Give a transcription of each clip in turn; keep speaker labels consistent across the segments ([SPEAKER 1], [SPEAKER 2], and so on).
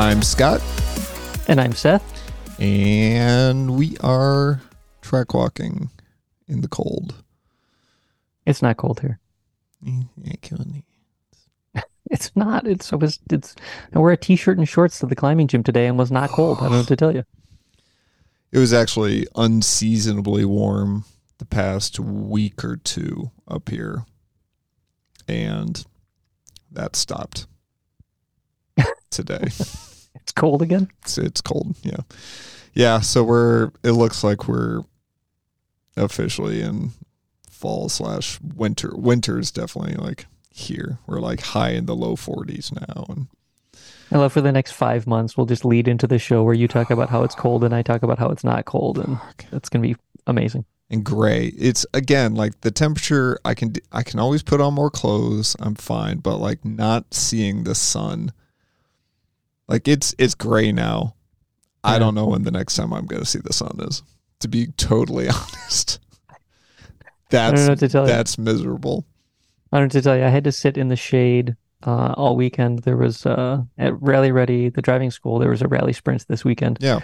[SPEAKER 1] I'm Scott,
[SPEAKER 2] And I'm Seth.
[SPEAKER 1] and we are track walking in the cold.
[SPEAKER 2] It's not cold here.
[SPEAKER 1] Yeah, killing me.
[SPEAKER 2] It's not. It's I was it's I wear a t-shirt and shorts to the climbing gym today and was not cold. I don't know what to tell you.
[SPEAKER 1] It was actually unseasonably warm the past week or two up here, and that stopped today.
[SPEAKER 2] It's cold again.
[SPEAKER 1] it's, it's cold. Yeah, yeah. So we're. It looks like we're officially in fall slash winter. Winter is definitely like here. We're like high in the low forties now, and
[SPEAKER 2] I love for the next five months we'll just lead into the show where you talk about how it's cold and I talk about how it's not cold and oh, it's gonna be amazing.
[SPEAKER 1] and gray. It's again like the temperature. I can I can always put on more clothes. I'm fine, but like not seeing the sun. Like it's it's gray now. I don't know when the next time I'm going to see the sun is. To be totally honest, that's
[SPEAKER 2] know what to tell you.
[SPEAKER 1] that's miserable.
[SPEAKER 2] I don't know what to tell you. I had to sit in the shade uh, all weekend. There was uh, at Rally Ready, the driving school, there was a rally sprint this weekend.
[SPEAKER 1] Yeah.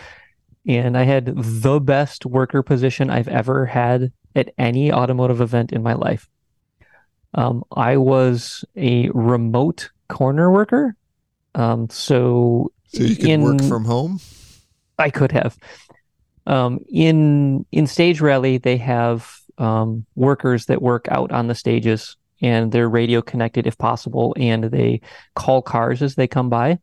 [SPEAKER 2] And I had the best worker position I've ever had at any automotive event in my life. Um, I was a remote corner worker. Um, so
[SPEAKER 1] So you can work
[SPEAKER 2] in-
[SPEAKER 1] from home.
[SPEAKER 2] I could have. Um, in in stage rally, they have um, workers that work out on the stages, and they're radio connected if possible, and they call cars as they come by.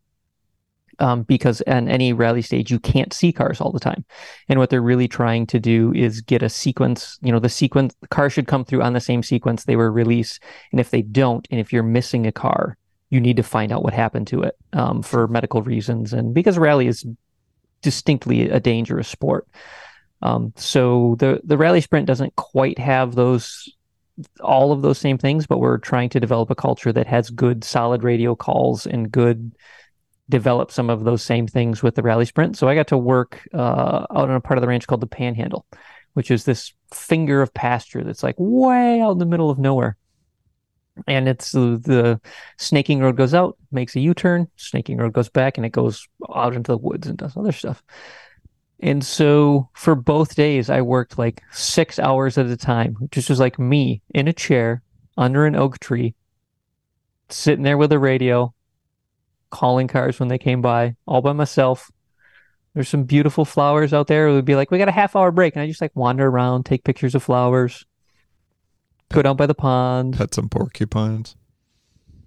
[SPEAKER 2] Um, because on any rally stage, you can't see cars all the time, and what they're really trying to do is get a sequence. You know, the sequence the car should come through on the same sequence they were released, and if they don't, and if you're missing a car, you need to find out what happened to it um, for medical reasons, and because rally is distinctly a dangerous sport. Um, so the the rally sprint doesn't quite have those all of those same things, but we're trying to develop a culture that has good solid radio calls and good develop some of those same things with the rally sprint. So I got to work uh, out on a part of the ranch called the Panhandle, which is this finger of pasture that's like way out in the middle of nowhere. And it's the, the snaking road goes out, makes a U-turn, snaking road goes back, and it goes out into the woods and does other stuff. And so for both days, I worked like six hours at a time, just was like me in a chair under an oak tree, sitting there with a radio, calling cars when they came by, all by myself. There's some beautiful flowers out there. It would be like, we got a half hour break. And I just like wander around, take pictures of flowers, go down by the pond
[SPEAKER 1] Pet some porcupines.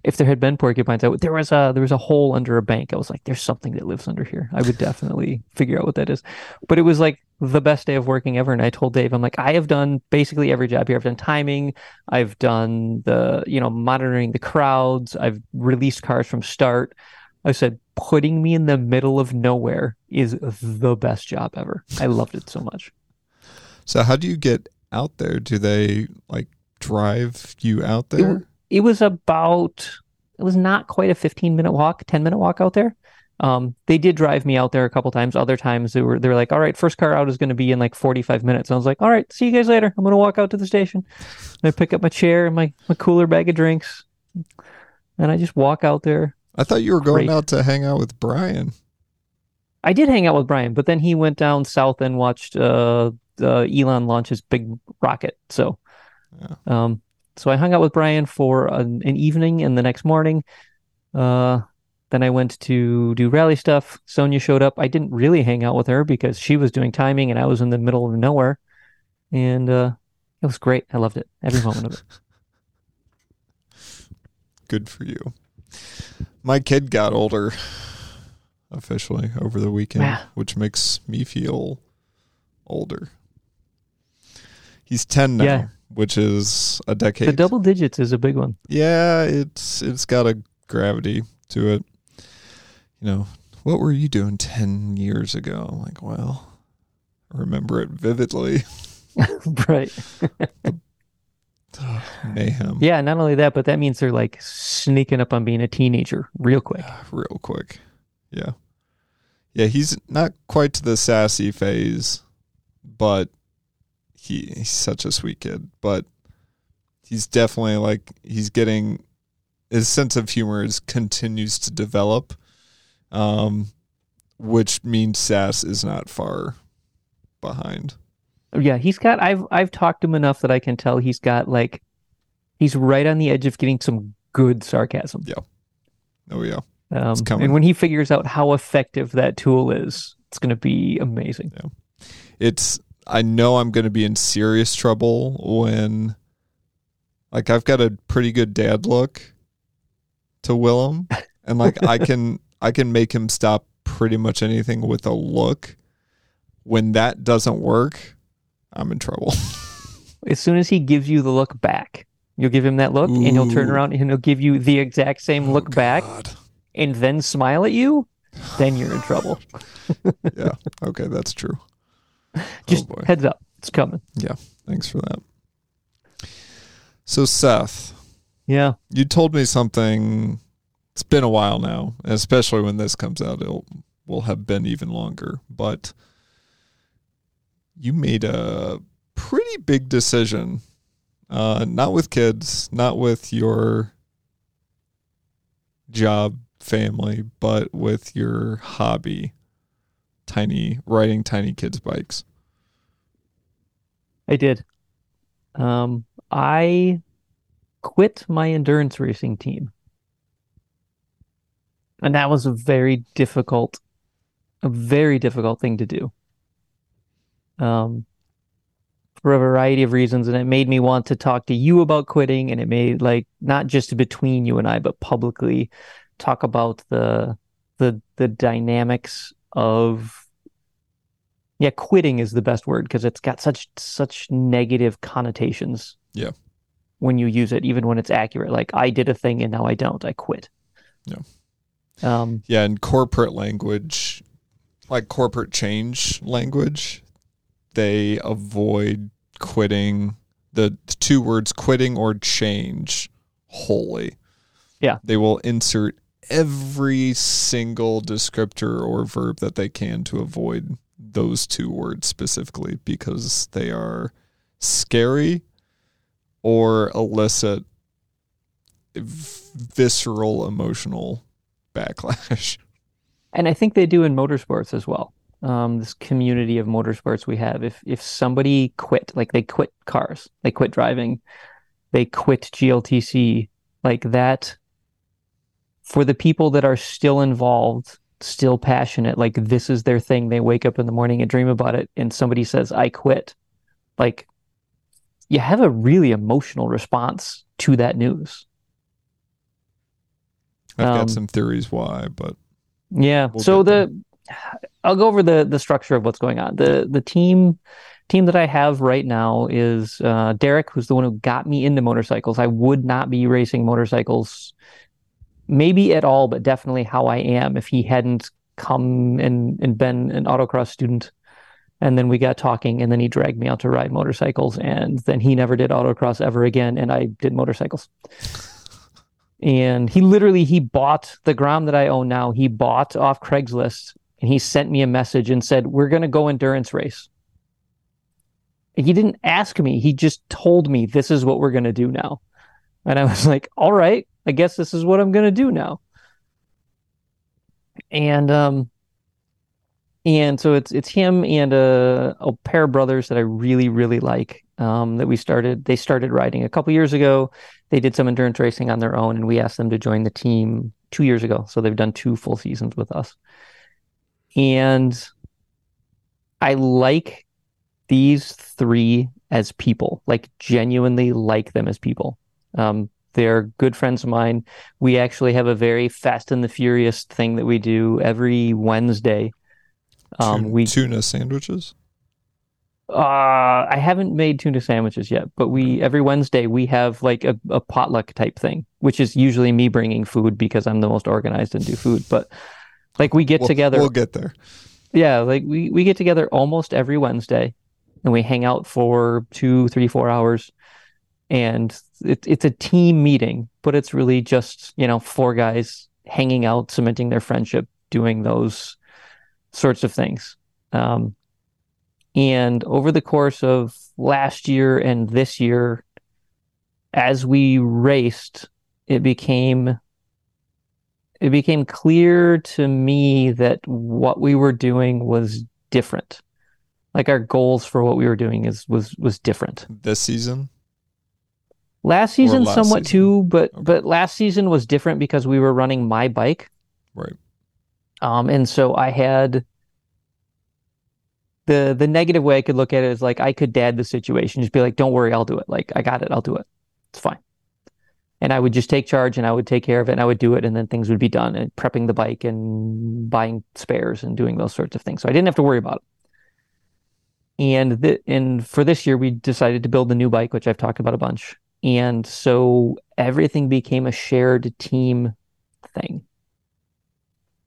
[SPEAKER 2] if there had been porcupines, I would, there was a there was a hole under a bank. I was like, "There's something that lives under here." I would definitely figure out what that is. But it was like the best day of working ever. And I told Dave, I'm like, I have done basically every job here. I've done timing, I've done the you know monitoring the crowds, I've released cars from start. I said, putting me in the middle of nowhere is the best job ever. I loved it so much.
[SPEAKER 1] So how do you get out there? Do they like drive you out there?
[SPEAKER 2] it was about it was not quite a 15 minute walk 10 minute walk out there. Um, they did drive me out there a couple times. Other times they were they were like all right first car out is going to be in like 45 minutes. And i was like all right see you guys later. I'm going to walk out to the station. And i pick up my chair and my, my cooler bag of drinks. And i just walk out there.
[SPEAKER 1] I thought you were going
[SPEAKER 2] Great.
[SPEAKER 1] out to hang out with Brian.
[SPEAKER 2] i did hang out with brian but then he went down south and watched uh, uh elon launch his big rocket. So
[SPEAKER 1] Yeah.
[SPEAKER 2] Um, so I hung out with Brian for an, an evening and the next morning. Uh, then I went to do rally stuff. Sonia showed up. I didn't really hang out with her because she was doing timing and I was in the middle of nowhere. And uh, it was great. I loved it. Every moment of it.
[SPEAKER 1] Good for you. My kid got older officially over the weekend, which makes me feel older. He's 10 now,
[SPEAKER 2] Yeah.
[SPEAKER 1] Which is a decade.
[SPEAKER 2] The double digits is a big one.
[SPEAKER 1] yeah, it's it's got a gravity to it. You know, what were you doing 10 years ago? I'm like, well, I remember it vividly.
[SPEAKER 2] right.
[SPEAKER 1] Mayhem.
[SPEAKER 2] Yeah. Not only that, but that means they're like sneaking up on being a teenager real quick.
[SPEAKER 1] Ah, real quick. Yeah. Yeah, he's not quite to the sassy phase, but he he's such a sweet kid. But he's definitely like he's getting his sense of humor is continues to develop Um, which means Sass is not far behind.
[SPEAKER 2] Yeah, he's got I've I've talked to him enough that I can tell he's got like he's right on the edge of getting some good sarcasm. Yeah.
[SPEAKER 1] Oh yeah.
[SPEAKER 2] Um, and when he figures out how effective that tool is, it's going to be amazing. Yeah.
[SPEAKER 1] It's I know I'm going to be in serious trouble when like I've got a pretty good dad look to Willem and like I can I can make him stop pretty much anything with a look. When that doesn't work, I'm in trouble.
[SPEAKER 2] As soon as he gives you the look back, you'll give him that look, and he'll turn around and he'll give you the exact same oh, look
[SPEAKER 1] Oh,
[SPEAKER 2] back, and then smile at you. Then you're in trouble.
[SPEAKER 1] Yeah. Okay, that's true.
[SPEAKER 2] Just
[SPEAKER 1] oh
[SPEAKER 2] heads up, it's coming.
[SPEAKER 1] Yeah, thanks for that. So Seth,
[SPEAKER 2] Yeah.
[SPEAKER 1] you told me something it's been a while now especially when this comes out it will have been even longer but you made a pretty big decision uh, not with kids not with your job family but with your hobby tiny riding tiny kids bikes
[SPEAKER 2] I did. Um, I quit my endurance racing team. And that was a very difficult, a very difficult thing to do. Um, for a variety of reasons. And it made me want to talk to you about quitting. And it made like not just between you and I, but publicly talk about the the the dynamics of yeah, quitting is the best word because it's got such such negative connotations.
[SPEAKER 1] Yeah.
[SPEAKER 2] When you use it, even when it's accurate, like I did a thing and now I don't, I quit.
[SPEAKER 1] Yeah.
[SPEAKER 2] Um,
[SPEAKER 1] yeah in corporate language like corporate change language they avoid quitting the two words quitting or change wholly
[SPEAKER 2] Yeah.
[SPEAKER 1] they will insert every single descriptor or verb that they can to avoid those two words specifically because they are scary or elicit visceral emotional backlash
[SPEAKER 2] and I think they do in motorsports as well. Um, this community of motorsports we have. If if somebody quit, like they quit cars, they quit driving, they quit GLTC, like that. For the people that are still involved, still passionate, like this is their thing. They wake up in the morning and dream about it, and somebody says, "I quit," like you have a really emotional response to that news.
[SPEAKER 1] I've
[SPEAKER 2] Um,
[SPEAKER 1] got some theories why, but
[SPEAKER 2] Yeah.
[SPEAKER 1] We'll
[SPEAKER 2] so the I'll go over the the structure of what's going on. The the team team that I have right now is uh, Derek, who's the one who got me into motorcycles. I would not be racing motorcycles, maybe at all, but definitely how I am if he hadn't come and and been an autocross student. And then we got talking, and then he dragged me out to ride motorcycles, and then he never did autocross ever again, and I did motorcycles and he literally he bought the Grom that I own now. He bought off Craigslist and he sent me a message and said, "We're going to go endurance race." He didn't ask me. He just told me this is what we're going to do now. And I was like, "All right, I guess this is what I'm going to do now." And um and so it's it's him and a, a pair of brothers that I really really like um that we started they started riding a couple years ago. They did some endurance racing on their own and we asked them to join the team two years ago. So they've done two full seasons with us. And i like these three as people like genuinely like them as people. Um, they're good friends of mine we actually have a very fast and the furious thing that we do every wednesday um,
[SPEAKER 1] tun-
[SPEAKER 2] we
[SPEAKER 1] tuna sandwiches.
[SPEAKER 2] uh, I haven't made tuna sandwiches yet, but we every Wednesday we have like a, a potluck type thing, which is usually me bringing food because I'm the most organized and do food. But like we get
[SPEAKER 1] We'll-
[SPEAKER 2] together,
[SPEAKER 1] We'll get there.
[SPEAKER 2] yeah, like we we get together almost every Wednesday, and we hang out for two, three, four hours, and it, it's a team meeting, but it's really just you know four guys hanging out, cementing their friendship, doing those sorts of things. Um, and over the course of last year and this year, as we raced, it became it became clear to me that what we were doing was different. Like our goals for what we were doing is was was different.
[SPEAKER 1] This season?
[SPEAKER 2] Last season
[SPEAKER 1] last
[SPEAKER 2] somewhat
[SPEAKER 1] season?
[SPEAKER 2] too, but
[SPEAKER 1] Okay.
[SPEAKER 2] but last season was different because we were running my bike.
[SPEAKER 1] Right.
[SPEAKER 2] Um, and so I had the the negative way I could look at it is like I could dad the situation, just be like, "Don't worry, I'll do it. Like I got it, I'll do it. It's fine." And I would just take charge and I would take care of it and I would do it and then things would be done and prepping the bike and buying spares and doing those sorts of things. So I didn't have to worry about it. And the, and for this year we decided to build the new bike, which I've talked about a bunch. And so everything became a shared team thing.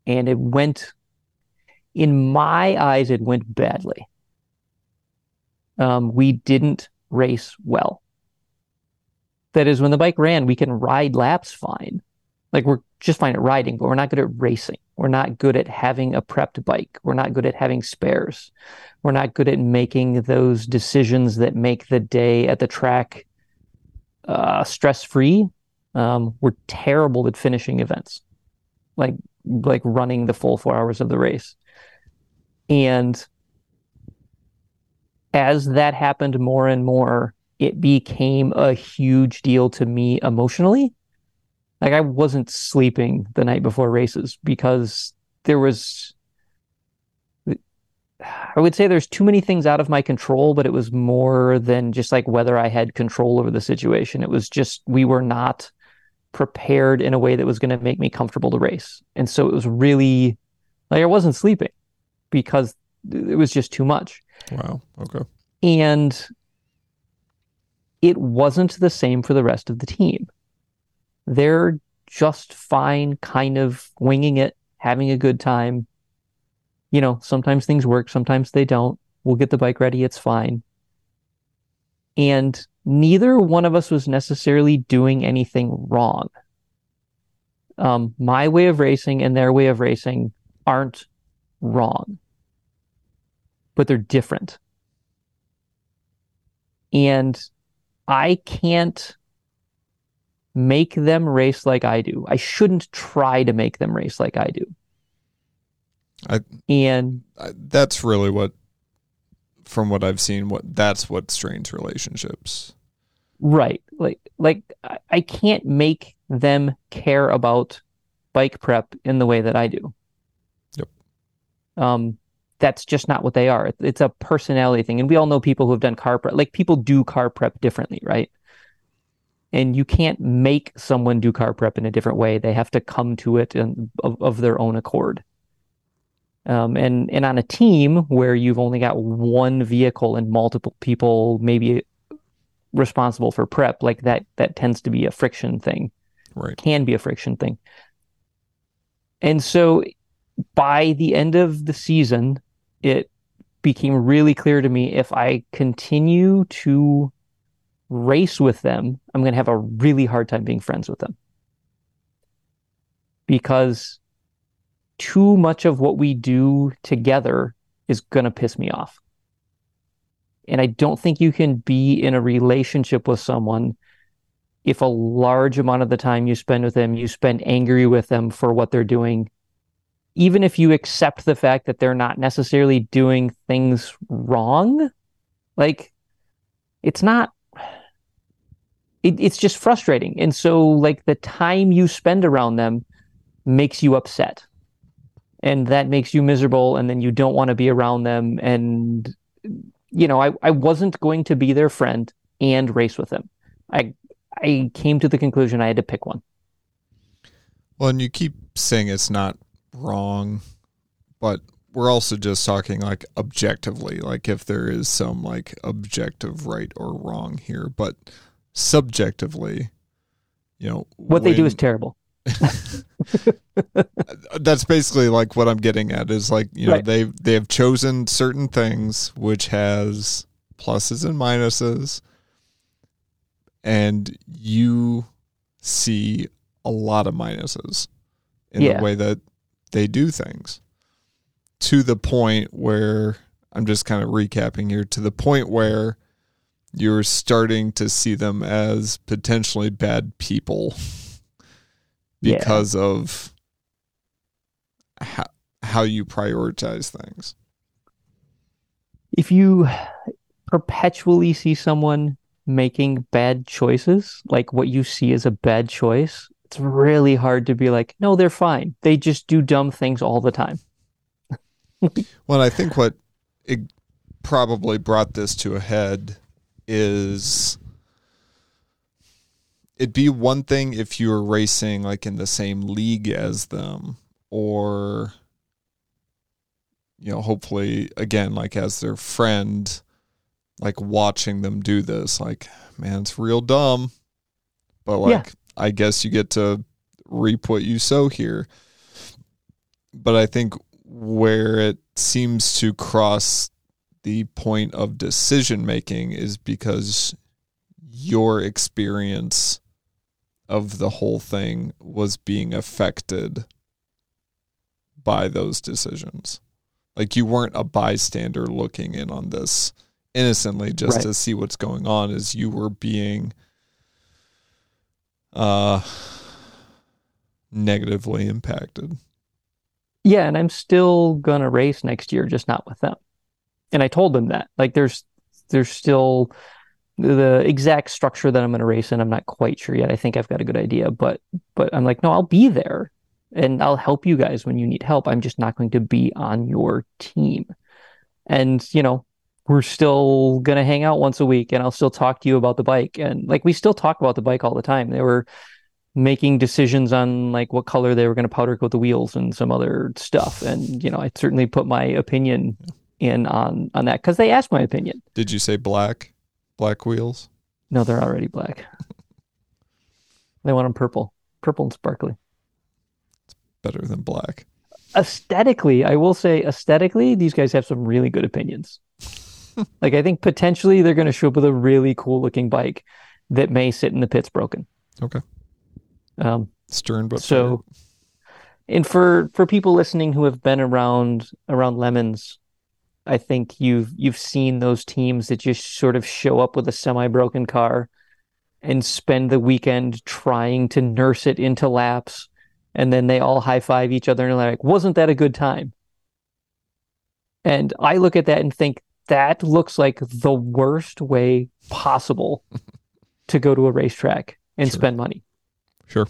[SPEAKER 2] And it went in my eyes, it went badly. Um, we didn't race well. That is, when the bike ran, we can ride laps fine. Like we're just fine at riding, but we're not good at racing. We're not good at having a prepped bike. We're not good at having spares. We're not good at making those decisions that make the day at the track uh, stress free. Um, we're terrible at finishing events, like like running the full four hours of the race. And as that happened more and more, it became a huge deal to me emotionally. Like I wasn't sleeping the night before races because there was, I would say there's too many things out of my control, but it was more than just like whether I had control over the situation. It was just we were not prepared in a way that was going to make me comfortable to race. And so it was really like I wasn't sleeping because it was just too much.
[SPEAKER 1] Wow. Okay.
[SPEAKER 2] And it wasn't the same for the rest of the team. They're just fine, kind of winging it, having a good time. You know, sometimes things work, sometimes they don't. We'll get the bike ready, it's fine. And neither one of us was necessarily doing anything wrong. Um, my way of racing and their way of racing aren't wrong, but they're different. And I can't make them race like I do. I shouldn't try to make them race like I do.
[SPEAKER 1] I-
[SPEAKER 2] and
[SPEAKER 1] I, that's really what, from what I've seen, what that's what strains relationships.
[SPEAKER 2] right, like like I, I can't make them care about bike prep in the way that I do.
[SPEAKER 1] Yep.
[SPEAKER 2] Um, that's just not what they are. It's a personality thing, and we all know people who have done car prep. Like people do car prep differently, right? And you can't make someone do car prep in a different way. They have to come to it and, of, of their own accord. Um, and and on a team where you've only got one vehicle and multiple people maybe responsible for prep, like that that tends to be a friction thing
[SPEAKER 1] Right.
[SPEAKER 2] can be a friction thing. And so by the end of the season, it became really clear to me if I continue to race with them, I'm going to have a really hard time being friends with them. Because too much of what we do together is going to piss me off. And I don't think you can be in a relationship with someone if a large amount of the time you spend with them, you spend angry with them for what they're doing, even if you accept the fact that they're not necessarily doing things wrong, like it's not, it, it's just frustrating. And so, like, the time you spend around them makes you upset. And that makes you miserable, and then you don't want to be around them. And, you know, I, I wasn't going to be their friend and race with them. I I came to the conclusion I had to pick one.
[SPEAKER 1] Well, and you keep saying it's not wrong, but we're also just talking like objectively, like if there is some like objective right or wrong here, but subjectively, you know,
[SPEAKER 2] What they do is terrible.
[SPEAKER 1] that's basically like what I'm getting at is like you know
[SPEAKER 2] Right.
[SPEAKER 1] they they have chosen certain things which has pluses and minuses, and you see a lot of minuses in
[SPEAKER 2] Yeah.
[SPEAKER 1] the way that they do things to the point where I'm just kind of recapping here to the point where you're starting to see them as potentially bad people
[SPEAKER 2] Yeah.
[SPEAKER 1] because of how you prioritize things.
[SPEAKER 2] If you perpetually see someone making bad choices, like what you see as a bad choice, it's really hard to be like, no, they're fine. They just do dumb things all the time.
[SPEAKER 1] well, I think what it probably brought this to a head is it'd be one thing if you were racing like in the same league as them or you know hopefully again like as their friend like watching them do this like man it's real dumb but like yeah. i guess you get to reap what you sow here but i think where it seems to cross the point of decision making is because your experience of the whole thing was being affected by those decisions. Like you weren't a bystander looking in on this innocently just right. to see what's going on as you were being uh negatively impacted.
[SPEAKER 2] Yeah, and I'm still going to race next year just not with them. And I told them that. Like there's there's still the exact structure that I'm going to race in. I'm not quite sure yet. I think I've got a good idea, but but I'm like, no, I'll be there and I'll help you guys when you need help. I'm just not going to be on your team. And, you know, we're still going to hang out once a week and I'll still talk to you about the bike. And like, we still talk about the bike all the time. They were making decisions on like what color they were going to powder coat the wheels and some other stuff. And, you know, I certainly put my opinion in on, on that because they asked my opinion.
[SPEAKER 1] Did you say black? Black wheels?
[SPEAKER 2] No, they're already black. they want them purple, purple and sparkly It's
[SPEAKER 1] better than black.
[SPEAKER 2] Aesthetically, I will say aesthetically, these guys have some really good opinions. like I think potentially they're going to show up with a really cool looking bike that may sit in the pits broken.
[SPEAKER 1] Okay.
[SPEAKER 2] Um,
[SPEAKER 1] Stern, but
[SPEAKER 2] so, and for for people listening who have been around around lemons, I think you've you've seen those teams that just sort of show up with a semi broken car and spend the weekend trying to nurse it into laps and then they all high five each other and they're like, wasn't that a good time? And I look at that and think that looks like the worst way possible to go to a racetrack and sure. spend money.
[SPEAKER 1] Sure.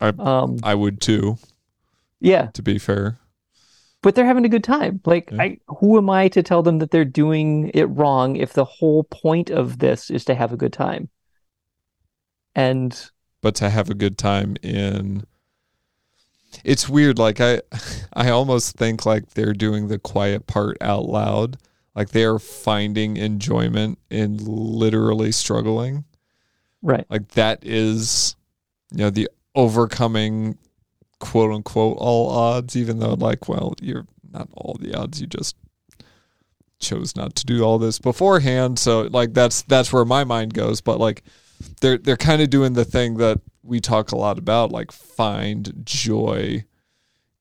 [SPEAKER 1] I um, I would too.
[SPEAKER 2] Yeah.
[SPEAKER 1] To be fair.
[SPEAKER 2] But they're having a good time. Like yeah. I who am I to tell them that they're doing it wrong if the whole point of this is to have a good time? And
[SPEAKER 1] but to have a good time in it's weird like i i almost think like they're doing the quiet part out loud like they're finding enjoyment in literally struggling
[SPEAKER 2] right
[SPEAKER 1] like that is you know the overcoming quote unquote all odds even though like well you're not all the odds you just chose not to do all this beforehand so like that's that's where my mind goes but like they're they're kind of doing the thing that we talk a lot about, like find joy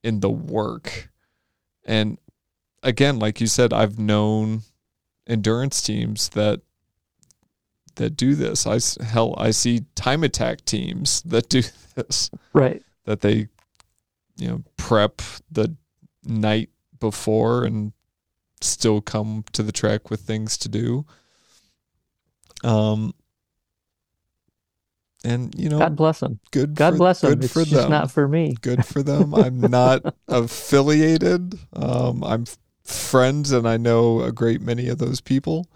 [SPEAKER 1] in the work. And again, like you said, I've known endurance teams that that do this. I hell, I see time attack teams that do this.
[SPEAKER 2] Right.
[SPEAKER 1] That they, you know, prep the night before and still come to the track with things to do. Um, and you know,
[SPEAKER 2] God bless them.
[SPEAKER 1] Good.
[SPEAKER 2] God
[SPEAKER 1] for,
[SPEAKER 2] bless them.
[SPEAKER 1] Good
[SPEAKER 2] it's
[SPEAKER 1] for
[SPEAKER 2] just
[SPEAKER 1] them.
[SPEAKER 2] not for me.
[SPEAKER 1] Good for them. I'm not affiliated. Um, I'm friends, and I know a great many of those people.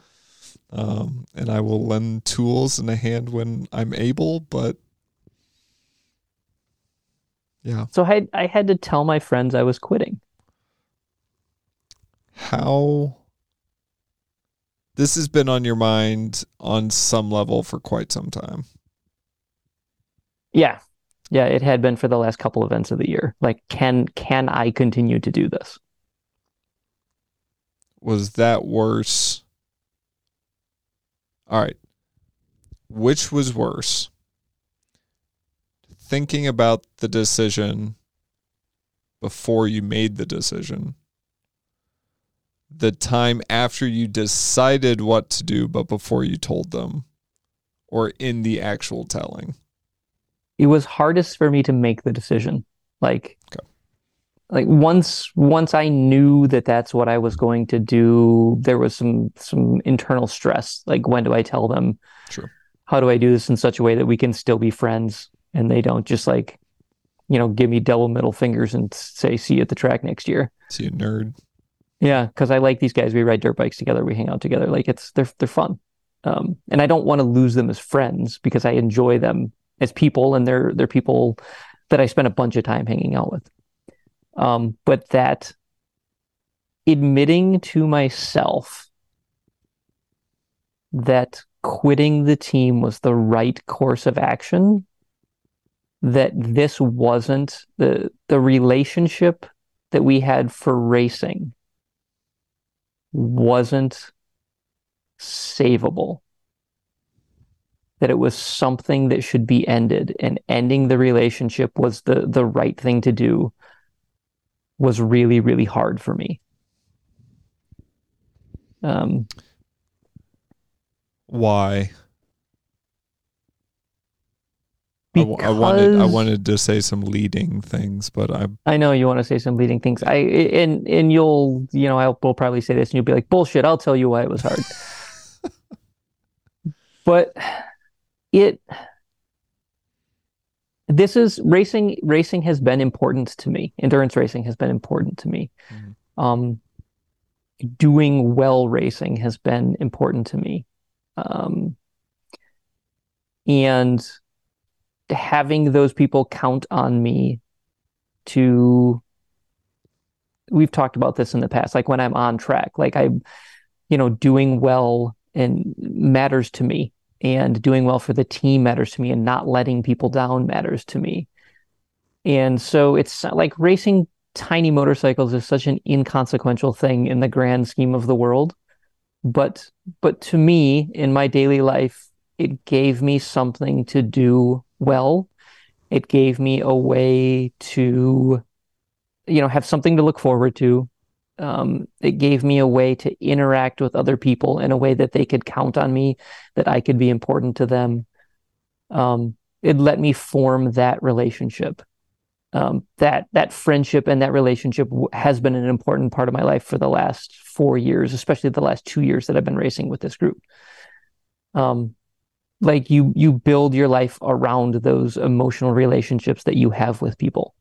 [SPEAKER 1] Um, and I will lend tools and a hand when I'm able. But yeah.
[SPEAKER 2] So I I had to tell my friends I was quitting.
[SPEAKER 1] How this has been on your mind on some level for quite some time.
[SPEAKER 2] Yeah. Yeah, it had been for the last couple events of the year. Like can can I continue to do this?
[SPEAKER 1] Was that worse? All right. Which was worse? Thinking about the decision before you made the decision. The time after you decided what to do, but before you told them, or in the actual telling
[SPEAKER 2] it was hardest for me to make the decision. Like, okay. like once once I knew that that's what I was going to do, there was some some internal stress. Like when do I tell them?
[SPEAKER 1] Sure.
[SPEAKER 2] How do I do this in such a way that we can still be friends and they don't just like, you know, give me double middle fingers and say see you at the track next year.
[SPEAKER 1] See a nerd.
[SPEAKER 2] Yeah, because I like these guys. We ride dirt bikes together. We hang out together. Like it's they're they're fun. Um, and I don't want to lose them as friends because I enjoy them as people, and they're they're people that I spend a bunch of time hanging out with. Um, but that admitting to myself that quitting the team was the right course of action, that this wasn't the the relationship that we had for racing wasn't savable. That it was something that should be ended, and ending the relationship was the the right thing to do was really, really hard for me. Um,
[SPEAKER 1] Why? I,
[SPEAKER 2] because
[SPEAKER 1] w- I wanted I wanted to say some leading things, but I
[SPEAKER 2] I know you want to say some leading things. I and and you'll you know I will probably say this, and you'll be like bullshit. I'll tell you why it was hard. but it this is racing racing has been important to me endurance racing has been important to me
[SPEAKER 1] Mhm.
[SPEAKER 2] um doing well racing has been important to me um and having those people count on me to we've talked about this in the past like when i'm on track like i you know doing well and matters to me and doing well for the team matters to me and not letting people down matters to me. And so it's like racing tiny motorcycles is such an inconsequential thing in the grand scheme of the world. But but to me in my daily life it gave me something to do well it gave me a way to you know have something to look forward to um, it gave me a way to interact with other people in a way that they could count on me, that I could be important to them. Um, it let me form that relationship. Um, that that friendship and that relationship has been an important part of my life for the last four years, especially the last two years that I've been racing with this group. Um, like you you build your life around those emotional relationships that you have with people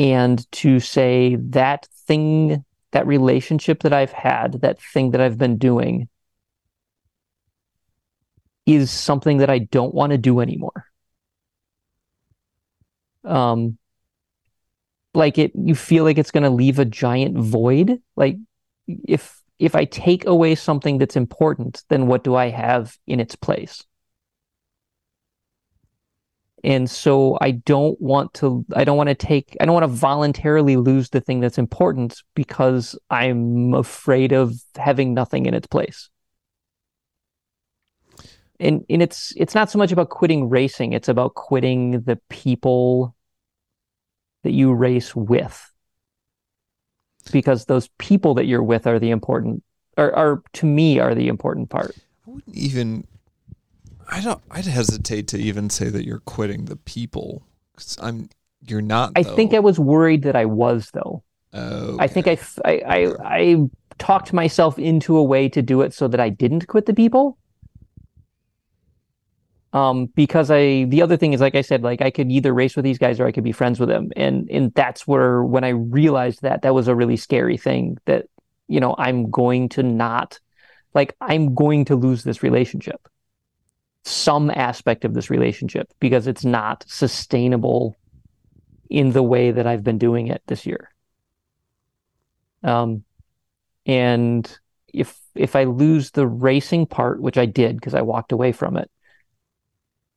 [SPEAKER 2] and to say that thing, that relationship that I've had, that thing that I've been doing is something that I don't want to do anymore. Um, like it, you feel like it's going to leave a giant void. Like if if I take away something that's important, then what do I have in its place? And so I don't want to, I don't want to take, I don't want to voluntarily lose the thing that's important because I'm afraid of having nothing in its place. And, and it's it's not so much about quitting racing, it's about quitting the people that you race with. Because those people that you're with are the important are, are to me are the important part.
[SPEAKER 1] I wouldn't even. I don't. I'd hesitate to even say that you're quitting the people. 'cause I'm. You're not.
[SPEAKER 2] I think I was worried that I was though. I think I, I I talked myself into a way to do it so that I didn't quit the people. Um, because I, the other thing is, like I said, like I could either race with these guys or I could be friends with them. And, and that's where, when I realized that, that was a really scary thing that, you know, I'm going to not, like, I'm going to lose this relationship, some aspect of this relationship, because it's not sustainable in the way that I've been doing it this year. Um, and if if I lose the racing part, which I did because I walked away from it,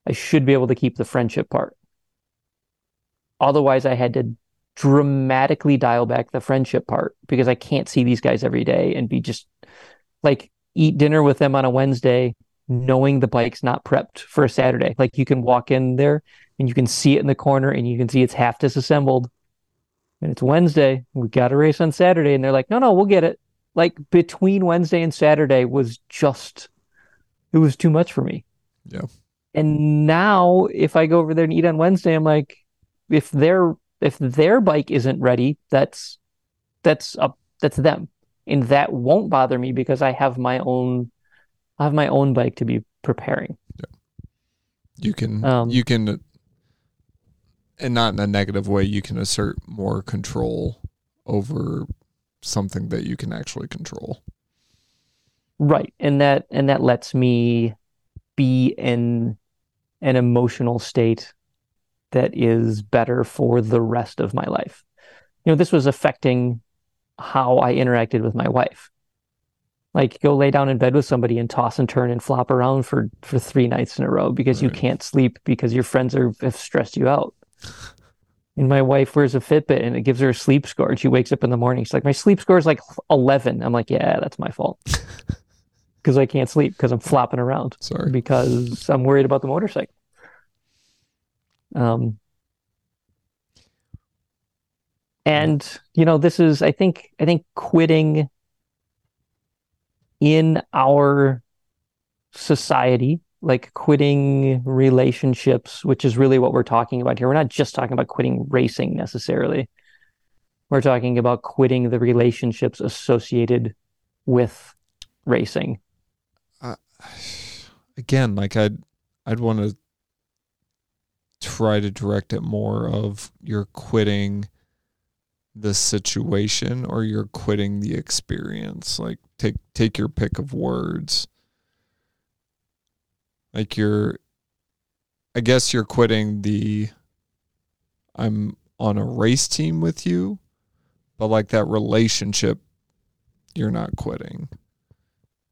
[SPEAKER 2] I should be able to keep the friendship part. Otherwise, I had to dramatically dial back the friendship part because I can't see these guys every day and be just like eat dinner with them on a Wednesday, knowing the bike's not prepped for a Saturday. Like you can walk in there and you can see it in the corner and you can see it's half disassembled and it's Wednesday. We got a race on Saturday. And they're like, no, no, we'll get it. Like between Wednesday and Saturday was just, it was too much for me.
[SPEAKER 1] Yeah.
[SPEAKER 2] And now if I go over there and eat on Wednesday, I'm like, if they're, if their bike isn't ready, that's that's up that's them. And that won't bother me because I have my own I have my own bike to be preparing.
[SPEAKER 1] You can
[SPEAKER 2] Um,
[SPEAKER 1] you can and not in a negative way, you can assert more control over something that you can actually control.
[SPEAKER 2] Right. And that and that lets me be in an emotional state that is better for the rest of my life. You know, this was affecting how I interacted with my wife. Like go lay down in bed with somebody and toss and turn and flop around for for three nights in a row because you can't sleep because your friends are have stressed you out. And my wife wears a Fitbit and it gives her a sleep score. And she wakes up in the morning. She's like, My sleep score is like 11. I'm like, Yeah, that's my fault. Because I can't sleep because I'm flopping around
[SPEAKER 1] Sorry.
[SPEAKER 2] because I'm worried about the motorcycle. Um, and you know, this is, I think, I think quitting in our society, like quitting relationships, which is really what we're talking about here. We're not just talking about quitting racing necessarily. We're talking about quitting the relationships associated with racing.
[SPEAKER 1] Again, like I'd I'd want to try to direct it more of you're quitting the situation or you're quitting the experience. Like take take your pick of words. Like you're I guess you're quitting the I'm on a race team with you, but like that relationship you're not quitting.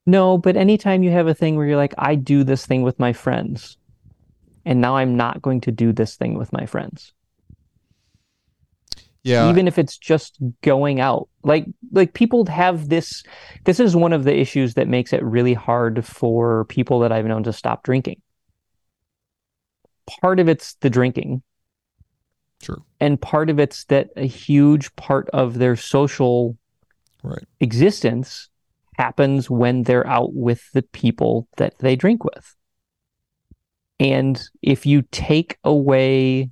[SPEAKER 2] No, but anytime you have a thing where you're like, I do this thing with my friends, and now I'm not going to do this thing with my friends.
[SPEAKER 1] Yeah.
[SPEAKER 2] Even if it's just going out. Like like people have this this is one of the issues that makes it really hard for people that I've known to stop drinking. Part of it's the drinking,
[SPEAKER 1] sure.
[SPEAKER 2] and part of it's that a huge part of their social
[SPEAKER 1] Right.
[SPEAKER 2] existence happens when they're out with the people that they drink with. And if you take away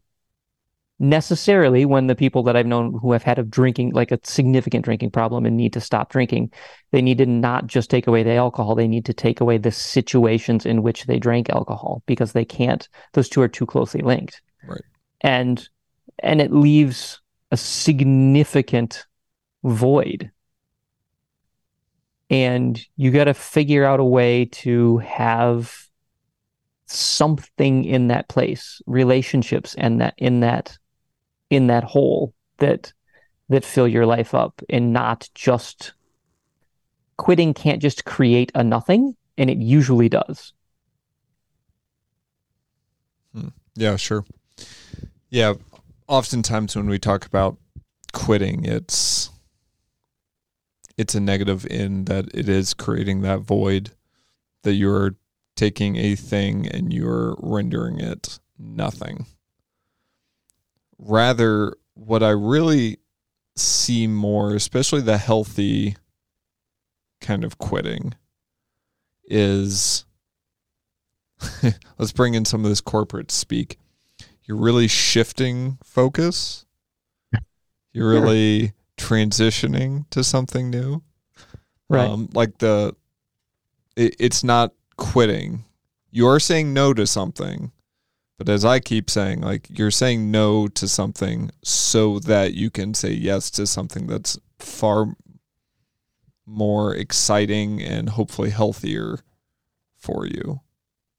[SPEAKER 2] necessarily when the people that I've known who have had a drinking, like a significant drinking problem and need to stop drinking, they need to not just take away the alcohol, they need to take away the situations in which they drank alcohol because they can't, those two are too closely linked.
[SPEAKER 1] Right.
[SPEAKER 2] And and it leaves a significant void and you got to figure out a way to have something in that place relationships and that in that in that hole that that fill your life up and not just quitting can't just create a nothing and it usually does hmm.
[SPEAKER 1] Yeah, sure. Yeah, oftentimes when we talk about quitting, it's it's a negative in that it is creating that void that you're taking a thing and you're rendering it nothing. Rather, what I really see more, especially the healthy kind of quitting, is let's bring in some of this corporate speak. You're really shifting focus. You're really transitioning to something new.
[SPEAKER 2] right
[SPEAKER 1] Um, like the, it, it's not quitting. You are saying no to something, but as I keep saying, like you're saying no to something so that you can say yes to something that's far more exciting and hopefully healthier for you.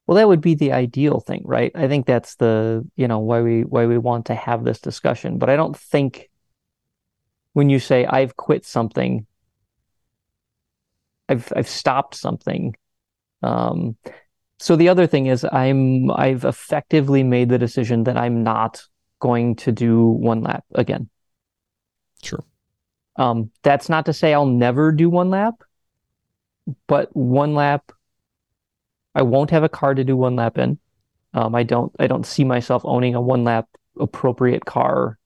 [SPEAKER 2] well that would be the ideal thing right i think that's the you know why we why we want to have this discussion but i don't think when you say i've quit something i've i've stopped something um so the other thing is i'm i've effectively made the decision that i'm not going to do one lap again
[SPEAKER 1] Sure.
[SPEAKER 2] um that's not to say i'll never do one lap but one lap I won't have a car to do one lap in. Um, I don't I don't see myself owning a one lap appropriate car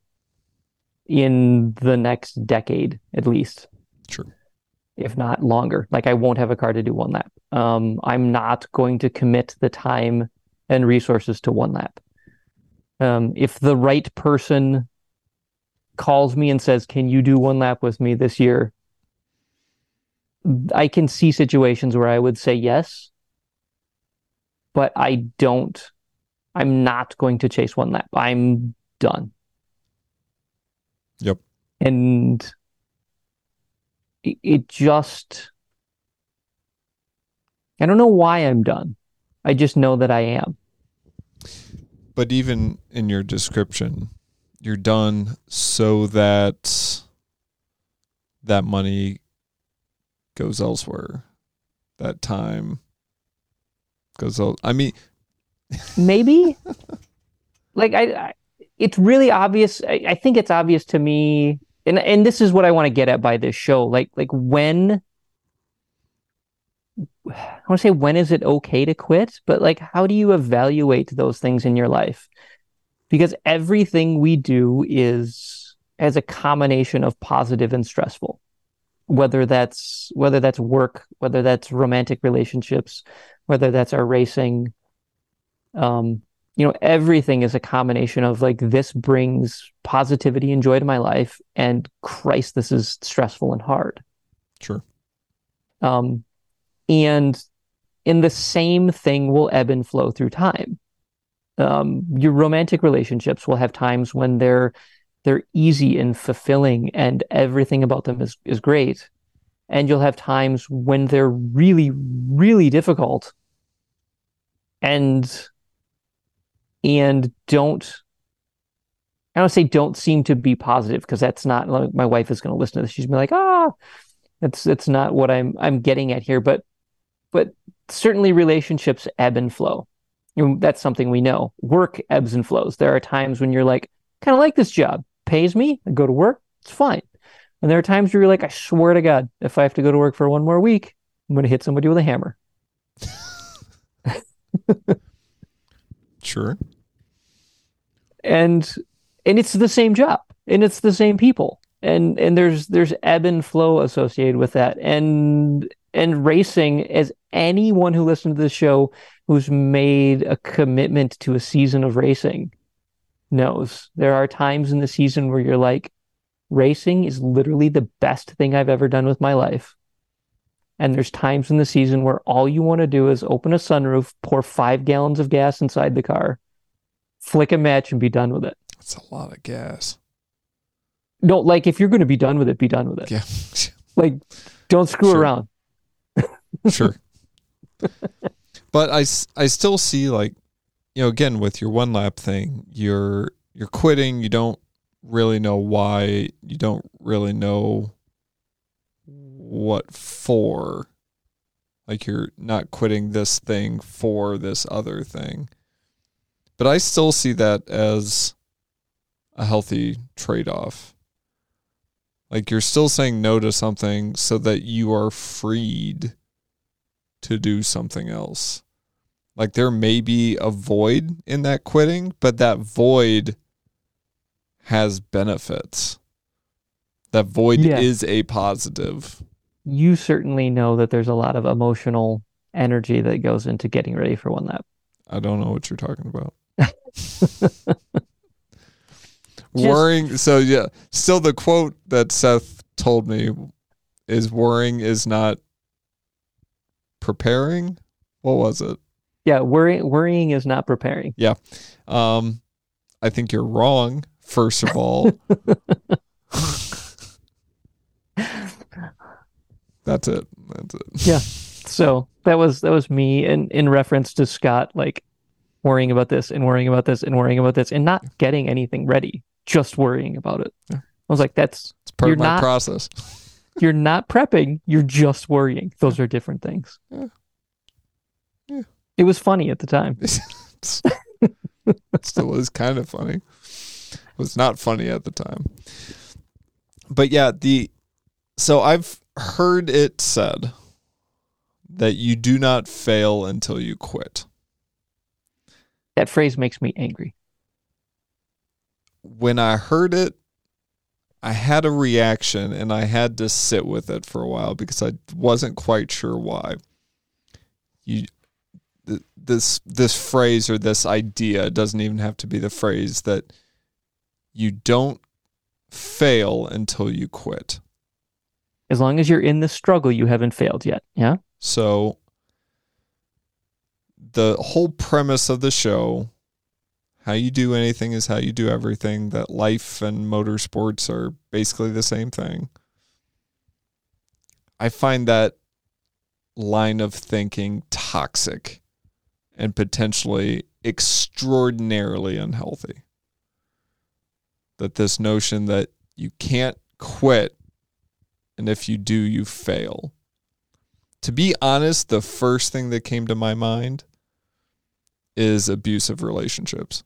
[SPEAKER 2] in the next decade at least,
[SPEAKER 1] Sure.
[SPEAKER 2] if not longer. Like I won't have a car to do one lap. Um, I'm not going to commit the time and resources to one lap. Um, if the right person calls me and says, "Can you do one lap with me this year?" I can see situations where I would say yes, but I don't. I'm not going to chase one lap. I'm done.
[SPEAKER 1] Yep.
[SPEAKER 2] And it, it just, I don't know why I'm done. I just know that I am.
[SPEAKER 1] But even in your description, you're done so that that money goes elsewhere. That time goes el- I mean
[SPEAKER 2] maybe like I, I, it's really obvious I, I think it's obvious to me and and this is what I want to get at by this show like like when I want to say when is it okay to quit, but like how do you evaluate those things in your life? Because everything we do is as a combination of positive and stressful. Whether that's whether that's work, whether that's romantic relationships, whether that's our racing, um, you know, everything is a combination of like this brings positivity and joy to my life, and Christ, this is stressful and hard.
[SPEAKER 1] Sure.
[SPEAKER 2] Um, and in the same thing will ebb and flow through time. Um, your romantic relationships will have times when they're they're easy and fulfilling, and everything about them is is great, and you'll have times when they're really really difficult, and and don't I don't say don't seem to be positive because that's not like my wife is going to listen to this. She's gonna be like, ah, that's that's not what I'm I'm getting at here. But but certainly relationships ebb and flow. You know, that's something we know. Work ebbs and flows. There are times when you're like, kind of like this job, pays me, I go to work, it's fine. And there are times where you're like, I swear to God, if I have to go to work for one more week, I'm going to hit somebody with a hammer.
[SPEAKER 1] sure.
[SPEAKER 2] And and it's the same job, and it's the same people, and and there's there's ebb and flow associated with that, and and racing as anyone who listened to the show who's made a commitment to a season of racing knows there are times in the season where you're like racing is literally the best thing I've ever done with my life. And there's times in the season where all you want to do is open a sunroof, pour five gallons of gas inside the car, flick a match, and be done with it.
[SPEAKER 1] That's a lot of gas.
[SPEAKER 2] No, like if you're going to be done with it, be done with it.
[SPEAKER 1] Yeah.
[SPEAKER 2] like, don't screw
[SPEAKER 1] Sure.
[SPEAKER 2] around.
[SPEAKER 1] sure. but I, I still see like, you know, again with your one lap thing, you're you're quitting. You don't really know why. You don't really know what for. Like you're not quitting this thing for this other thing. But I still see that as a healthy trade off. Like you're still saying no to something so that you are freed to do something else. Like there may be a void in that quitting, but that void has benefits. That void
[SPEAKER 2] Yeah.
[SPEAKER 1] is a positive.
[SPEAKER 2] You certainly know that there's a lot of emotional energy that goes into getting ready for one lap.
[SPEAKER 1] I don't know what you're talking about. worrying so yeah, still the quote that Seth told me is worrying is not preparing. What was it?
[SPEAKER 2] Yeah, worrying worrying is not preparing. Yeah.
[SPEAKER 1] Um, I think you're wrong. First of all, that's it. That's it. Yeah.
[SPEAKER 2] So that was that was me in in reference to Scott like worrying about this and worrying about this and worrying about this and not getting anything ready, just worrying about it.
[SPEAKER 1] Yeah.
[SPEAKER 2] I was like, that's
[SPEAKER 1] It's part of my
[SPEAKER 2] not-
[SPEAKER 1] process.
[SPEAKER 2] you're not prepping, you're just worrying. Those are different things.
[SPEAKER 1] Yeah. Yeah.
[SPEAKER 2] It was funny at the time.
[SPEAKER 1] It still is kind of funny. It was not funny at the time. But yeah, the so I've heard it said that you do not fail until you quit.
[SPEAKER 2] That phrase makes me angry.
[SPEAKER 1] when I heard it, I had a reaction and I had to sit with it for a while because I wasn't quite sure why. You th- this this phrase or this idea doesn't even have to be the phrase that you don't fail until you quit.
[SPEAKER 2] As long as you're in the struggle, you haven't failed yet. Yeah.
[SPEAKER 1] So the whole premise of the show, how you do anything is how you do everything, that life and motorsports are basically the same thing. I find that line of thinking toxic and potentially extraordinarily unhealthy. That this notion that you can't quit, and if you do, you fail. To be honest, the first thing that came to my mind is abusive relationships.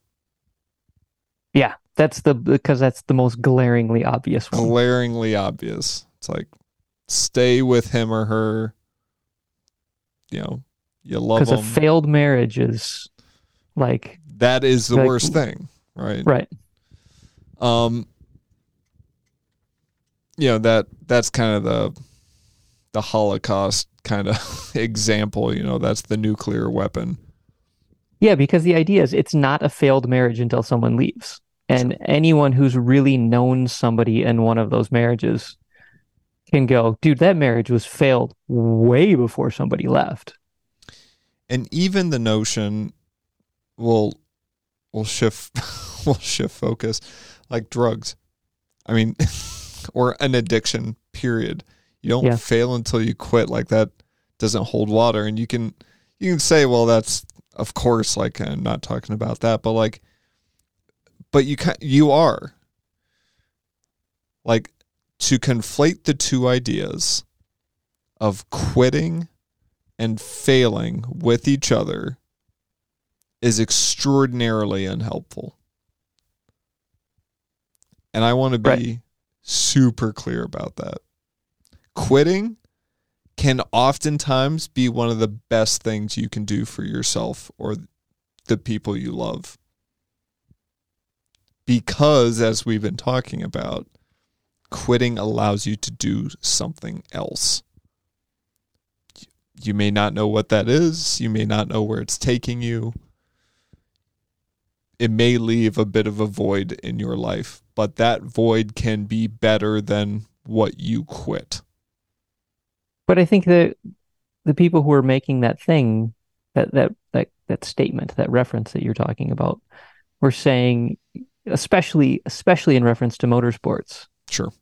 [SPEAKER 2] Yeah, that's the because that's the most glaringly obvious one.
[SPEAKER 1] Glaringly obvious. It's like stay with him or her. You know, you love
[SPEAKER 2] Because a failed marriage is like
[SPEAKER 1] that is the
[SPEAKER 2] like-
[SPEAKER 1] worst thing, right?
[SPEAKER 2] right.
[SPEAKER 1] Um, you know that that's kind of the the Holocaust kind of example. You know, that's the nuclear weapon.
[SPEAKER 2] Yeah, because the idea is it's not a failed marriage until someone leaves. And anyone who's really known somebody in one of those marriages can go, dude, that marriage was failed way before somebody left.
[SPEAKER 1] and even the notion will will shift will shift focus like drugs i mean or an addiction period you don't
[SPEAKER 2] Yeah.
[SPEAKER 1] fail until you quit like that doesn't hold water and you can you can say well that's of course like i'm not talking about that but like but you can you are like to conflate the two ideas of quitting and failing with each other is extraordinarily unhelpful. And I want to be
[SPEAKER 2] Right.
[SPEAKER 1] super clear about that. Quitting can oftentimes be one of the best things you can do for yourself or the people you love. Because, as we've been talking about, quitting allows you to do something else you may not know what that is. You may not know where it's taking you. It may leave a bit of a void in your life, but that void can be better than what you quit.
[SPEAKER 2] But I think that the people who are making that thing, that that that that statement, that reference that you're talking about, were saying, especially especially in reference to motorsports,
[SPEAKER 1] Sure.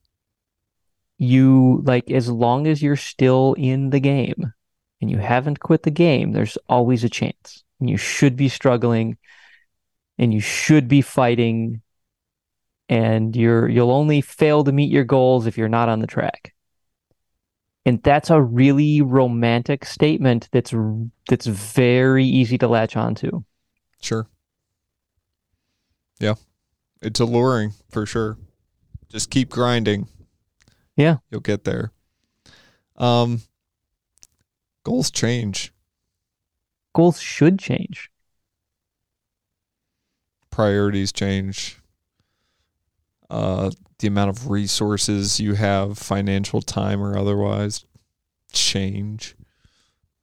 [SPEAKER 2] you like as long as you're still in the game and you haven't quit the game, there's always a chance. And you should be struggling and you should be fighting and you're you'll only fail to meet your goals if you're not on the track. And that's a really romantic statement that's that's very easy to latch onto.
[SPEAKER 1] Sure. Yeah. It's alluring for sure. Just keep grinding.
[SPEAKER 2] Yeah.
[SPEAKER 1] You'll get there. Um goals change.
[SPEAKER 2] Goals should change.
[SPEAKER 1] priorities change uh the amount of resources you have financial time or otherwise. Change.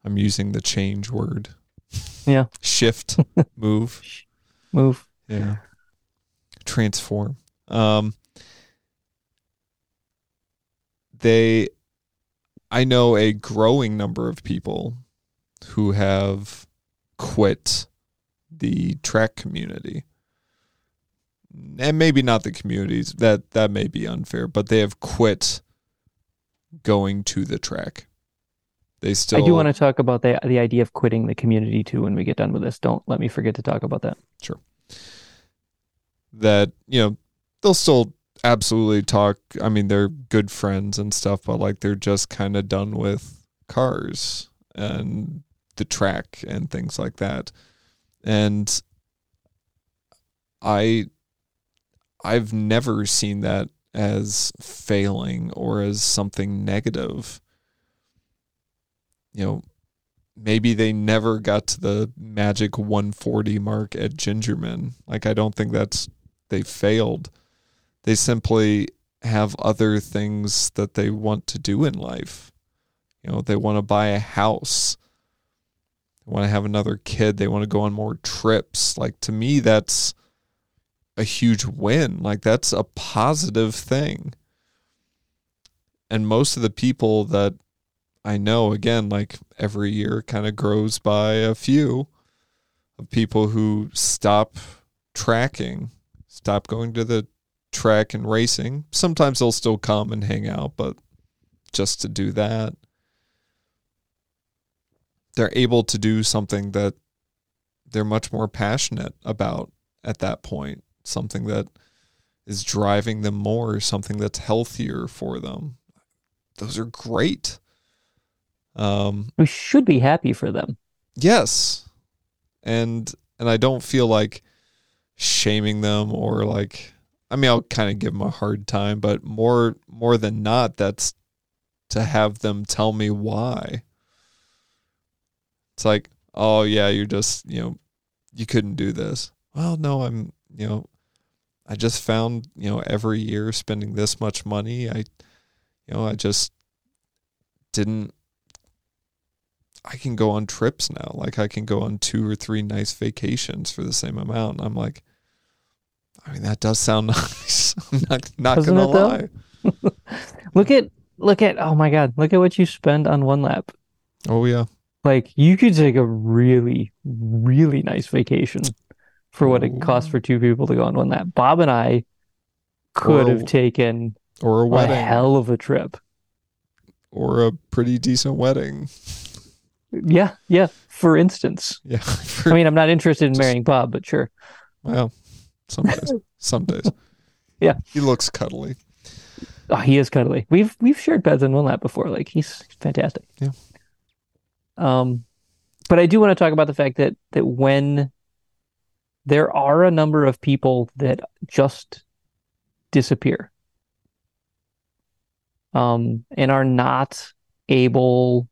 [SPEAKER 1] I'm using the change word.
[SPEAKER 2] Yeah.
[SPEAKER 1] shift. Move.
[SPEAKER 2] Move.
[SPEAKER 1] yeah. Transform. Um they i know a growing number of people who have quit the track community and maybe not the communities that that may be unfair but they have quit going to the track they still
[SPEAKER 2] I do want to talk about the the idea of quitting the community too when we get done with this. Don't let me forget to talk about that. Sure.
[SPEAKER 1] That you know they'll still absolutely talk i mean they're good friends and stuff but like they're just kind of done with cars and the track and things like that and i i've never seen that as failing or as something negative you know maybe they never got to the magic 140 mark at Gingerman. Like I don't think that's they failed. They simply have other things that they want to do in life. You know, they want to buy a house. They want to have another kid. They want to go on more trips. Like to me that's a huge win. Like that's a positive thing. And most of the people that I know, again, like every year kind of grows by a few of people who stop tracking, stop going to the track and racing. Sometimes they'll still come and hang out, but just to do that, they're able to do something that they're much more passionate about at that point, something that is driving them more, something that's healthier for them. Those are great. Um,
[SPEAKER 2] we should be happy for them.
[SPEAKER 1] Yes. And and I don't feel like shaming them or like I mean I'll kind of give them a hard time, but more more than not that's to have them tell me why. It's like, "Oh yeah, you're just, you know, you couldn't do this." Well, no, I'm, you know, I just found, you know, every year spending this much money, I you know, I just didn't I can go on trips now. Like I can go on two or three nice vacations for the same amount. And I'm like, I mean, that does sound nice. I'm not, not
[SPEAKER 2] Doesn't
[SPEAKER 1] gonna lie.
[SPEAKER 2] Look at look at oh my god, look at what you spend on one lap.
[SPEAKER 1] Oh yeah.
[SPEAKER 2] Like you could take a really, really nice vacation for what it costs for two people to go on one lap. Bob and I could
[SPEAKER 1] a-
[SPEAKER 2] have taken
[SPEAKER 1] Or a
[SPEAKER 2] a hell of a trip.
[SPEAKER 1] Or a pretty decent wedding.
[SPEAKER 2] Yeah, yeah. For instance,
[SPEAKER 1] Yeah.
[SPEAKER 2] I mean, I'm not interested in
[SPEAKER 1] Just-
[SPEAKER 2] marrying Bob, but sure.
[SPEAKER 1] well, some days. Some days.
[SPEAKER 2] Yeah.
[SPEAKER 1] He looks cuddly.
[SPEAKER 2] Oh, he is cuddly. We've we've shared beds on one lap before. Like he's fantastic.
[SPEAKER 1] Yeah.
[SPEAKER 2] Um, but I do want to talk about the fact that that when there are a number of people that just disappear, um, and are not able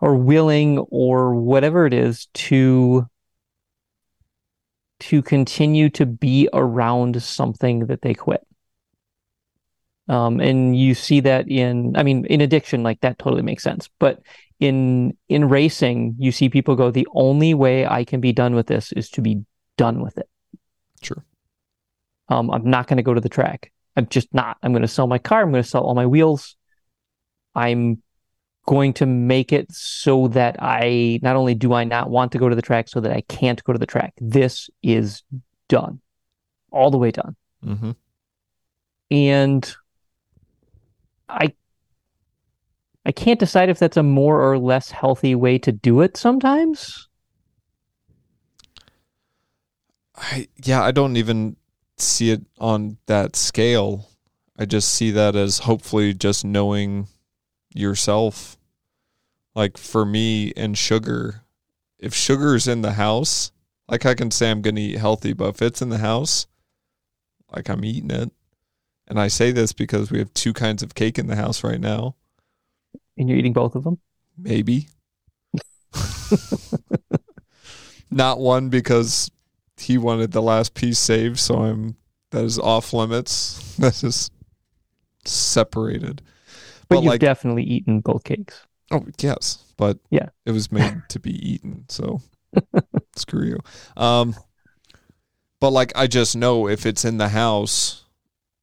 [SPEAKER 2] or willing or whatever it is to to continue to be around something that they quit. Um, and you see that in, I mean, in addiction, like that totally makes sense. But in in racing, you see people go, the only way I can be done with this is to be done with it.
[SPEAKER 1] Sure.
[SPEAKER 2] Um, I'm not going to go to the track. I'm just not. I'm going to sell my car. I'm going to sell all my wheels. I'm going to make it so that I not only do I not want to go to the track, so that I can't go to the track. This is done, all the way done.
[SPEAKER 1] Mm-hmm.
[SPEAKER 2] And I I can't decide if that's a more or less healthy way to do it sometimes.
[SPEAKER 1] I yeah, I don't even see it on that scale. I just see that as hopefully just knowing yourself. Like for me and sugar, if sugar's in the house, like I can say I'm gonna eat healthy, but if it's in the house, like I'm eating it. And I say this because we have two kinds of cake in the house right now.
[SPEAKER 2] And you're eating both of them.
[SPEAKER 1] Maybe. Not one because he wanted the last piece saved, so I'm that is off limits. That is separated.
[SPEAKER 2] But,
[SPEAKER 1] But
[SPEAKER 2] you've
[SPEAKER 1] like
[SPEAKER 2] definitely eaten both cakes.
[SPEAKER 1] oh yes, but
[SPEAKER 2] Yeah.
[SPEAKER 1] it was made to be eaten, so screw you. Um but like I just know if it's in the house,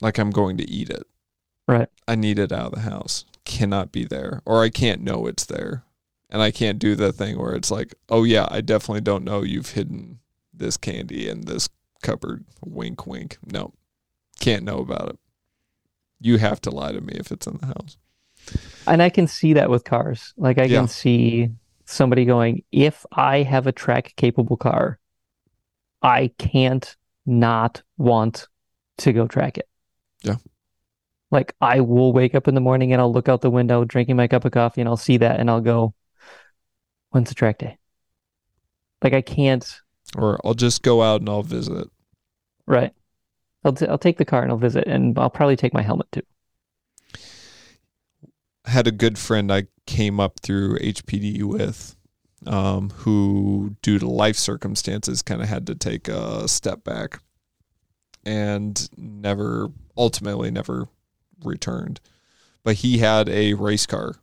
[SPEAKER 1] like I'm going to eat it.
[SPEAKER 2] Right.
[SPEAKER 1] I need it out of the house. Cannot be there. Or I can't know it's there. And I can't do the thing where it's like, oh yeah, I definitely don't know you've hidden this candy in this cupboard. Wink wink. No. Can't know about it. You have to lie to me if it's in the house.
[SPEAKER 2] And I can see that with cars. Like I
[SPEAKER 1] Yeah.
[SPEAKER 2] can see somebody going, if I have a track capable car, I can't not want to go track it.
[SPEAKER 1] Yeah.
[SPEAKER 2] Like I will wake up in the morning and I'll look out the window drinking my cup of coffee and I'll see that and I'll go, when's the track day? Like I can't,
[SPEAKER 1] Or I'll just go out and I'll visit.
[SPEAKER 2] right. I'll, t- I'll take the car and I'll visit and I'll probably take my helmet too.
[SPEAKER 1] had a good friend I came up through HPD with, um, who, due to life circumstances, kind of had to take a step back and never, ultimately, never returned. But he had a race car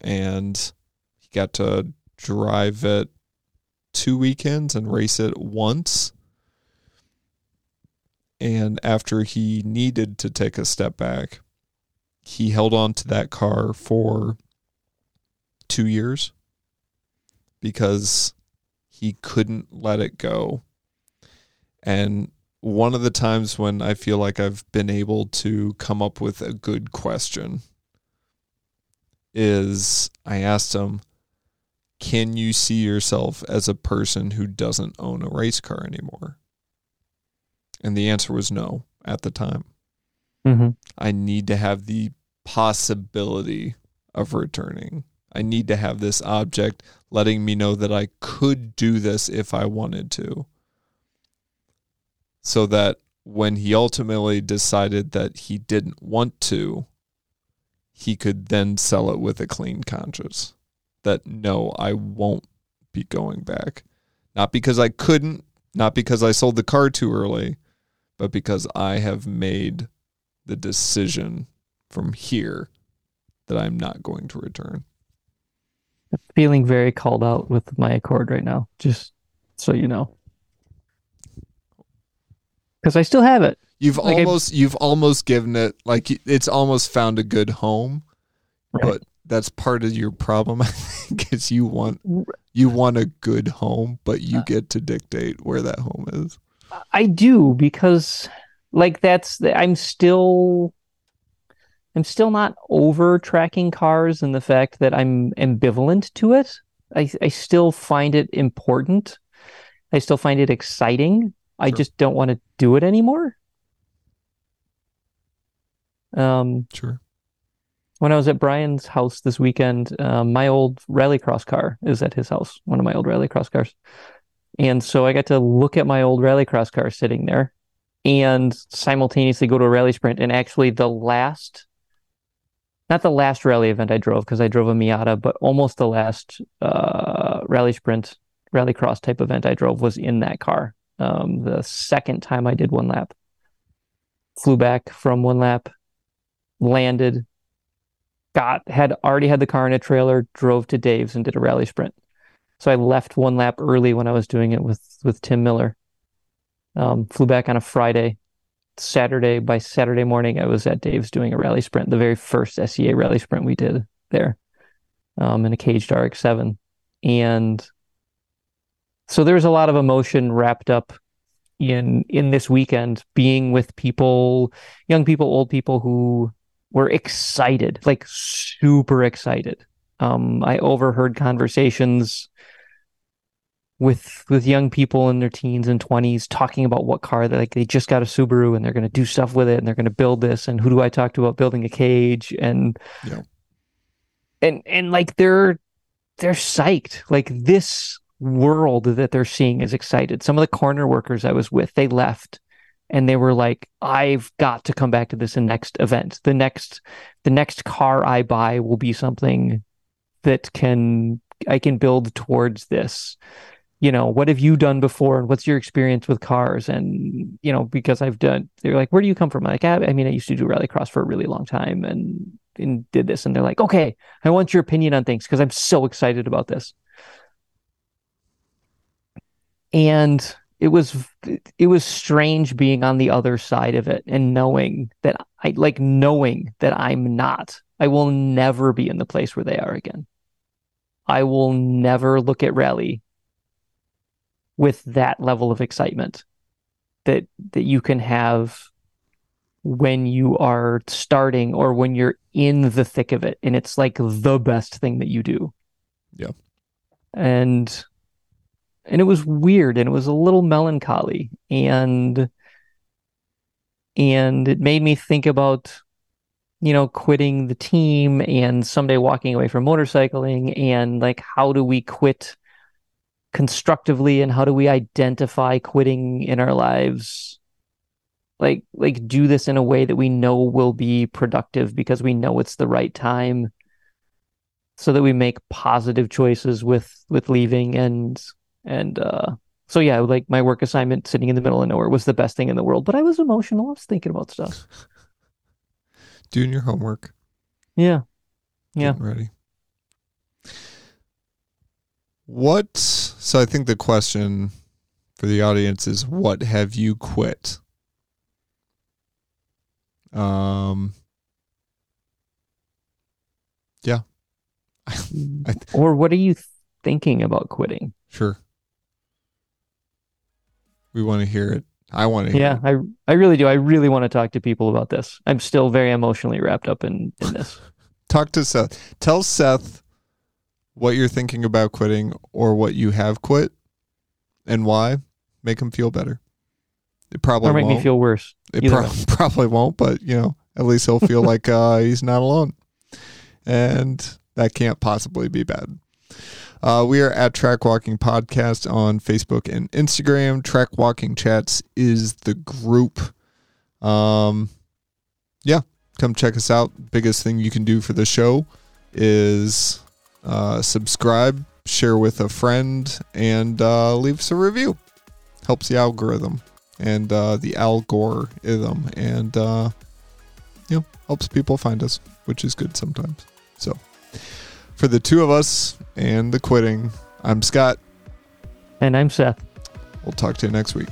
[SPEAKER 1] and he got to drive it two weekends and race it once. And after he needed to take a step back, he held on to that car for two years because he couldn't let it go. And one of the times when I feel like I've been able to come up with a good question is I asked him, Can you see yourself as a person who doesn't own a race car anymore? And the answer was no at the time.
[SPEAKER 2] Mm-hmm.
[SPEAKER 1] I need to have the possibility of returning. I need to have this object letting me know that I could do this if I wanted to. So that when he ultimately decided that he didn't want to, he could then sell it with a clean conscience. That no, I won't be going back. Not because I couldn't, not because I sold the car too early, but because I have made the decision from here that I'm not going to return.
[SPEAKER 2] I'm Feeling very called out with my Accord right now, just so you know. Because I still have it.
[SPEAKER 1] You've
[SPEAKER 2] Like I-
[SPEAKER 1] almost you've almost given it like it's almost found a good home,
[SPEAKER 2] Right.
[SPEAKER 1] but that's part of your problem. I think is you want you want a good home, but you
[SPEAKER 2] Uh,
[SPEAKER 1] get to dictate where that home is.
[SPEAKER 2] I do because like that's the, I'm still I'm still not over tracking cars and the fact that I'm ambivalent to it. I I still find it important. I still find it exciting. I
[SPEAKER 1] Sure.
[SPEAKER 2] just don't want to do it anymore. Um
[SPEAKER 1] Sure.
[SPEAKER 2] when I was at Brian's house this weekend, um, my old rallycross car is at his house, one of my old rallycross cars. And so I got to look at my old rallycross car sitting there and simultaneously go to a rally sprint. And actually, the last, not the last rally event I drove, because I drove a Miata, but almost the last uh, rally sprint, rallycross type event I drove was in that car. Um, the second time I did one lap, flew back from one lap, landed, got had already had the car in a trailer, drove to Dave's and did a rally sprint. So I left one lap early when I was doing it with with Tim Miller. Um, flew back on a Friday. Saturday by Saturday morning, I was at Dave's doing a rally sprint, the very first SEA rally sprint we did there, um, in a caged RX-7, and so there was a lot of emotion wrapped up in in this weekend, being with people, young people, old people who were excited, like super excited. Um, I overheard conversations with with young people in their teens and 20s talking about what car they like they just got a Subaru and they're going to do stuff with it and they're going to build this and who do I talk to about building a cage and
[SPEAKER 1] Yeah.
[SPEAKER 2] and and like they're they're psyched like this world that they're seeing is excited. Some of the corner workers I was with they left and they were like I've got to come back to this in next event. The next the next car I buy will be something that can I can build towards this. You know what have you done before and what's your experience with cars? And you know because I've done they're like where do you come from? I'm like "Ah, I mean I used to do rallycross for a really long time and and did this. And they're like okay I want your opinion on things because I'm so excited about this and it was it was strange being on the other side of it and knowing that I like knowing that I'm not I will never be in the place where they are again I will never look at rally with that level of excitement that that you can have when you are starting or when you're in the thick of it and it's like the best thing that you do.
[SPEAKER 1] Yeah.
[SPEAKER 2] And and it was weird and it was a little melancholy and and it made me think about you know quitting the team and someday walking away from motorcycling and like how do we quit constructively and how do we identify quitting in our lives? Like like do this in a way that we know will be productive because we know it's the right time so that we make positive choices with with leaving and and uh so yeah like my work assignment sitting in the middle of nowhere was the best thing in the world but i was emotional i was thinking about stuff
[SPEAKER 1] Doing your homework.
[SPEAKER 2] yeah Yeah.
[SPEAKER 1] Getting ready. What? So I think the question for the audience is, what have you quit Um, yeah, I-
[SPEAKER 2] or what are you thinking about quitting?
[SPEAKER 1] sure. We want to hear it. I want to hear
[SPEAKER 2] Yeah,
[SPEAKER 1] it.
[SPEAKER 2] I I really do. I really want to talk to people about this. I'm still very emotionally wrapped up in, in this.
[SPEAKER 1] Talk to Seth. Tell Seth what you're thinking about quitting or what you have quit and why. Make him feel better. It probably
[SPEAKER 2] or make
[SPEAKER 1] won't.
[SPEAKER 2] Make me feel worse.
[SPEAKER 1] It pro- probably won't, but you know, at least he'll feel like uh, he's not alone, and that can't possibly be bad. Uh, we are at Track Walking Podcast on Facebook and Instagram. Track Walking Chats is the group. Um, yeah, come check us out. Biggest thing you can do for the show is uh, subscribe, share with a friend, and uh, leave us a review. Helps the algorithm and uh, the algorithm, and uh, you know helps people find us, which is good sometimes. So, for the two of us and the quitting, I'm Scott.
[SPEAKER 2] And I'm Seth.
[SPEAKER 1] We'll talk to you next week.